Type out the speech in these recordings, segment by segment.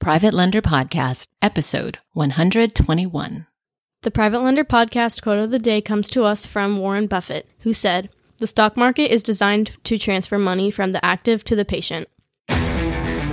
Private Lender Podcast, episode 121. The Private Lender Podcast quote of the day comes to us from Warren Buffett, who said, The stock market is designed to transfer money from the active to the patient.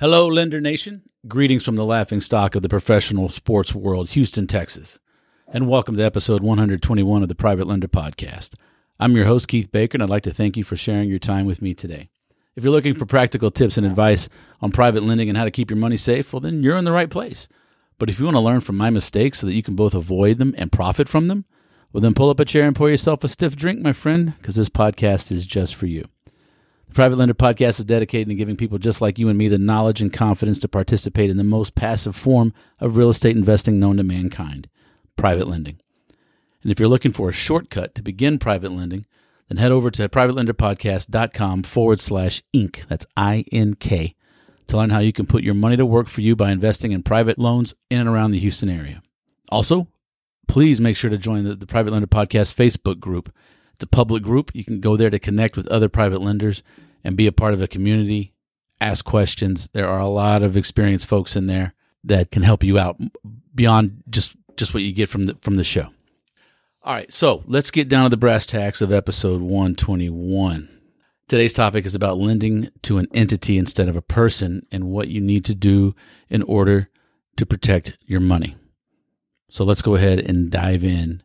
Hello, Lender Nation. Greetings from the laughing stock of the professional sports world, Houston, Texas. And welcome to episode 121 of the Private Lender Podcast. I'm your host, Keith Baker, and I'd like to thank you for sharing your time with me today. If you're looking for practical tips and advice on private lending and how to keep your money safe, well, then you're in the right place. But if you want to learn from my mistakes so that you can both avoid them and profit from them, well, then pull up a chair and pour yourself a stiff drink, my friend, because this podcast is just for you. The Private Lender Podcast is dedicated to giving people just like you and me the knowledge and confidence to participate in the most passive form of real estate investing known to mankind private lending. And if you're looking for a shortcut to begin private lending, then head over to privatelenderpodcast.com forward slash ink. That's I N K to learn how you can put your money to work for you by investing in private loans in and around the Houston area. Also, please make sure to join the, the Private Lender Podcast Facebook group. A public group. You can go there to connect with other private lenders and be a part of a community, ask questions. There are a lot of experienced folks in there that can help you out beyond just just what you get from the from the show. All right, so let's get down to the brass tacks of episode 121. Today's topic is about lending to an entity instead of a person and what you need to do in order to protect your money. So let's go ahead and dive in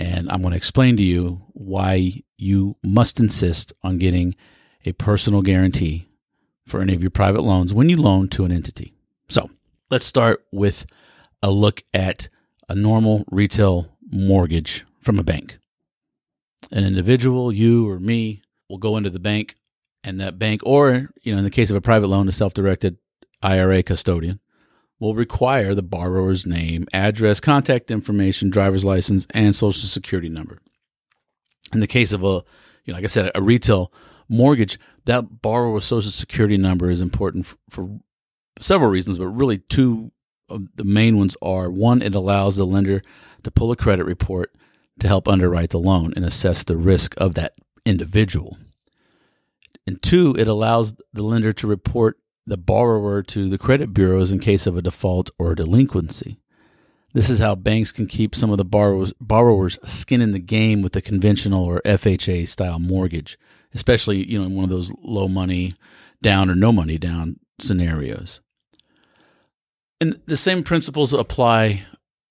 and I'm going to explain to you why you must insist on getting a personal guarantee for any of your private loans when you loan to an entity. So let's start with a look at a normal retail mortgage from a bank. An individual, you or me, will go into the bank, and that bank, or you know, in the case of a private loan, a self-directed IRA custodian, will require the borrower's name, address, contact information, driver's license, and social security number. In the case of a, you know, like I said, a retail mortgage, that borrower's social security number is important for, for several reasons, but really two of the main ones are one, it allows the lender to pull a credit report to help underwrite the loan and assess the risk of that individual. And two, it allows the lender to report the borrower to the credit bureaus in case of a default or a delinquency. This is how banks can keep some of the borrowers, borrowers skin in the game with a conventional or FHA style mortgage, especially you know in one of those low money down or no money down scenarios. And the same principles apply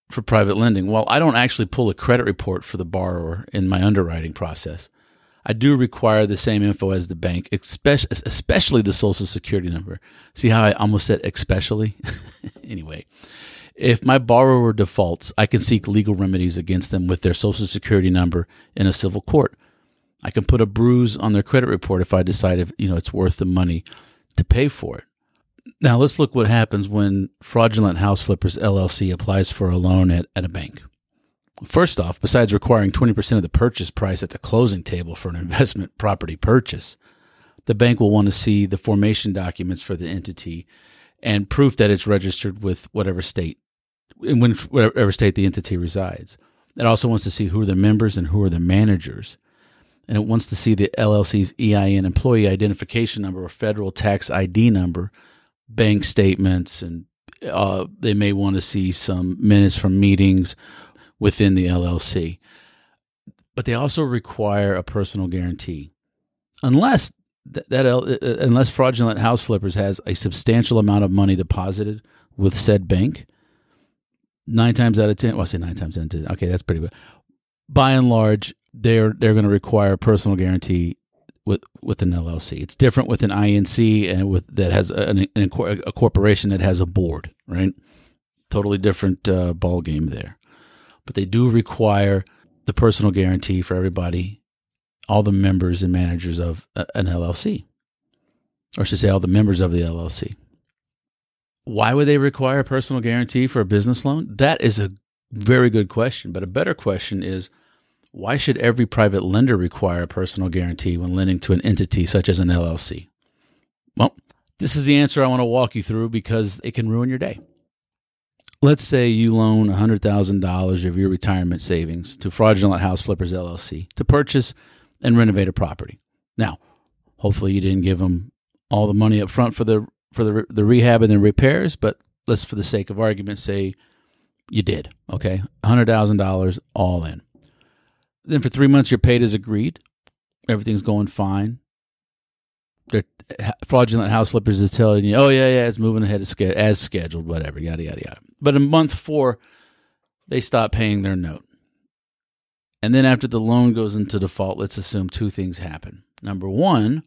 for private lending. While I don't actually pull a credit report for the borrower in my underwriting process, I do require the same info as the bank, especially the social security number. See how I almost said especially? anyway, if my borrower defaults, I can seek legal remedies against them with their social security number in a civil court. I can put a bruise on their credit report if I decide if, you know, it's worth the money to pay for it. Now let's look what happens when Fraudulent House Flippers LLC applies for a loan at, at a bank. First off, besides requiring 20% of the purchase price at the closing table for an investment property purchase, the bank will want to see the formation documents for the entity and proof that it's registered with whatever state, in whatever state the entity resides. It also wants to see who are the members and who are the managers. And it wants to see the LLC's EIN, employee identification number, or federal tax ID number, bank statements, and uh, they may want to see some minutes from meetings within the LLC. But they also require a personal guarantee. Unless that, that uh, unless fraudulent house flippers has a substantial amount of money deposited with said bank, nine times out of ten, well, I say nine times out of ten. Okay, that's pretty good. By and large, they're they're going to require a personal guarantee with with an LLC. It's different with an INC and with that has an, an, a corporation that has a board, right? Totally different uh, ball game there but they do require the personal guarantee for everybody, all the members and managers of an LLC or I should say all the members of the LLC. Why would they require a personal guarantee for a business loan? That is a very good question. But a better question is why should every private lender require a personal guarantee when lending to an entity such as an LLC? Well, this is the answer I want to walk you through because it can ruin your day. Let's say you loan $100,000 of your retirement savings to Fraudulent House Flippers LLC to purchase and renovate a property. Now, hopefully you didn't give them all the money up front for the for the the rehab and the repairs, but let's for the sake of argument say you did. Okay, $100,000 all in. Then for 3 months you're paid as agreed. Everything's going fine. Fraudulent house flippers is telling you, oh yeah, yeah, it's moving ahead as scheduled, whatever, yada yada yada. But in month four, they stop paying their note, and then after the loan goes into default, let's assume two things happen. Number one,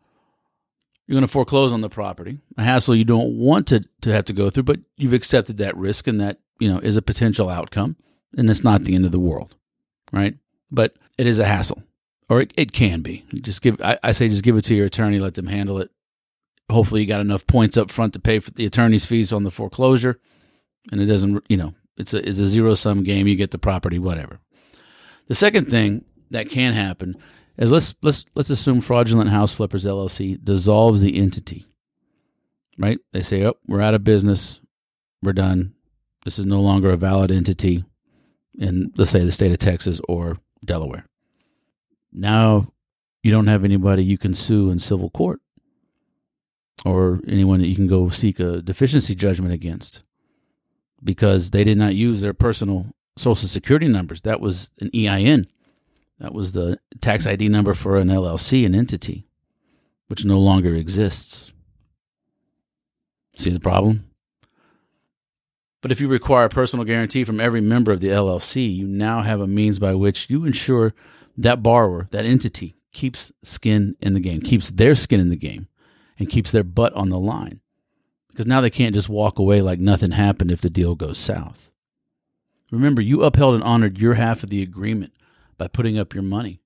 you're going to foreclose on the property, a hassle you don't want to to have to go through, but you've accepted that risk, and that you know is a potential outcome, and it's not the end of the world, right? But it is a hassle or it, it can be. Just give I, I, say just give it to your attorney, let them handle it. Hopefully you got enough points up front to pay for the attorney's fees on the foreclosure and it doesn't you know, it's a it's a zero sum game, you get the property, whatever. The second thing that can happen is let's let's let's assume fraudulent house flippers LLC dissolves the entity. Right? They say, "Oh, we're out of business. We're done. This is no longer a valid entity in let's say the state of Texas or Delaware." now you don't have anybody you can sue in civil court or anyone that you can go seek a deficiency judgment against because they did not use their personal social security numbers. That was an EIN. That was the tax ID number for an LLC, an entity, which no longer exists. See the problem? But if you require a personal guarantee from every member of the LLC, you now have a means by which you ensure that borrower, that entity, keeps skin in the game, keeps their skin in the game, and keeps their butt on the line. Because now they can't just walk away like nothing happened if the deal goes south. Remember, you upheld and honored your half of the agreement by putting up your money.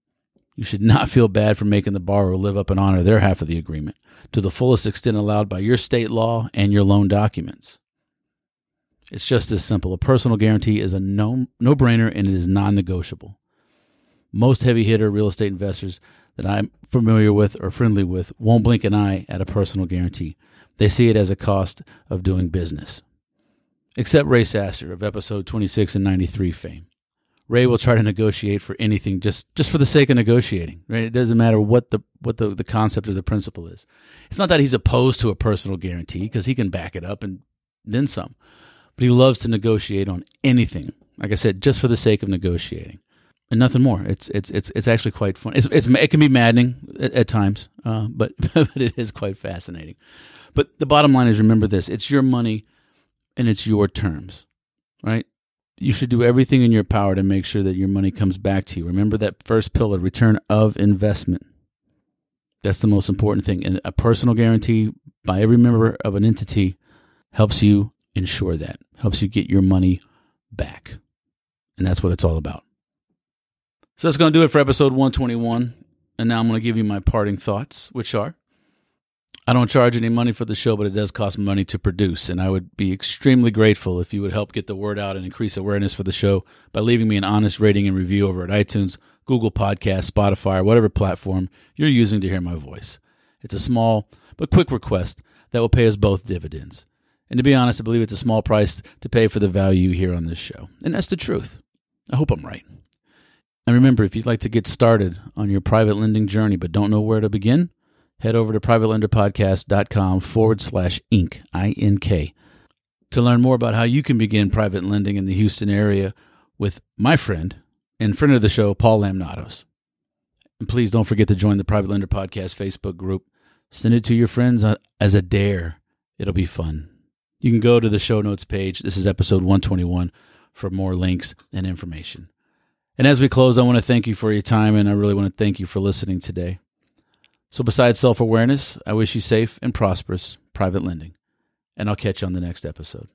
You should not feel bad for making the borrower live up and honor their half of the agreement to the fullest extent allowed by your state law and your loan documents. It's just as simple. A personal guarantee is a no no brainer and it is non negotiable most heavy hitter real estate investors that I'm familiar with or friendly with won't blink an eye at a personal guarantee. They see it as a cost of doing business. Except Ray Sasser of episode 26 and 93 fame. Ray will try to negotiate for anything just, just for the sake of negotiating. Right? It doesn't matter what the what the, the concept or the principle is. It's not that he's opposed to a personal guarantee because he can back it up and then some. But he loves to negotiate on anything. Like I said, just for the sake of negotiating and nothing more. It's it's it's it's actually quite fun. It's, it's it can be maddening at, at times, uh, but but it is quite fascinating. But the bottom line is, remember this: it's your money, and it's your terms, right? You should do everything in your power to make sure that your money comes back to you. Remember that first pillar: return of investment. That's the most important thing, and a personal guarantee by every member of an entity helps you ensure that, helps you get your money back, and that's what it's all about. So that's going to do it for episode 121. And now I'm going to give you my parting thoughts, which are I don't charge any money for the show, but it does cost money to produce. And I would be extremely grateful if you would help get the word out and increase awareness for the show by leaving me an honest rating and review over at iTunes, Google Podcasts, Spotify, or whatever platform you're using to hear my voice. It's a small but quick request that will pay us both dividends. And to be honest, I believe it's a small price to pay for the value here on this show. And that's the truth. I hope I'm right. And remember, if you'd like to get started on your private lending journey but don't know where to begin, head over to privatelenderpodcast.com forward slash ink. I-N-K to learn more about how you can begin private lending in the Houston area with my friend and friend of the show, Paul Lamnatos. And please don't forget to join the Private Lender Podcast Facebook group. Send it to your friends uh, as a dare. It'll be fun. You can go to the show notes page. This is episode 121 for more links and information. And as we close, I want to thank you for your time and I really want to thank you for listening today. So, besides self awareness, I wish you safe and prosperous private lending. And I'll catch you on the next episode.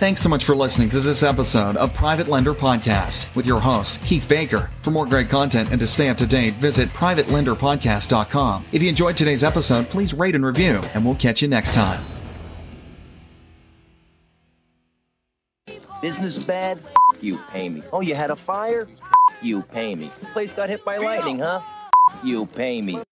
Thanks so much for listening to this episode of Private Lender Podcast with your host, Keith Baker. For more great content and to stay up to date, visit privatelenderpodcast.com. If you enjoyed today's episode, please rate and review, and we'll catch you next time. Business bad? You pay me. Oh, you had a fire? You pay me. Place got hit by lightning, huh? You pay me.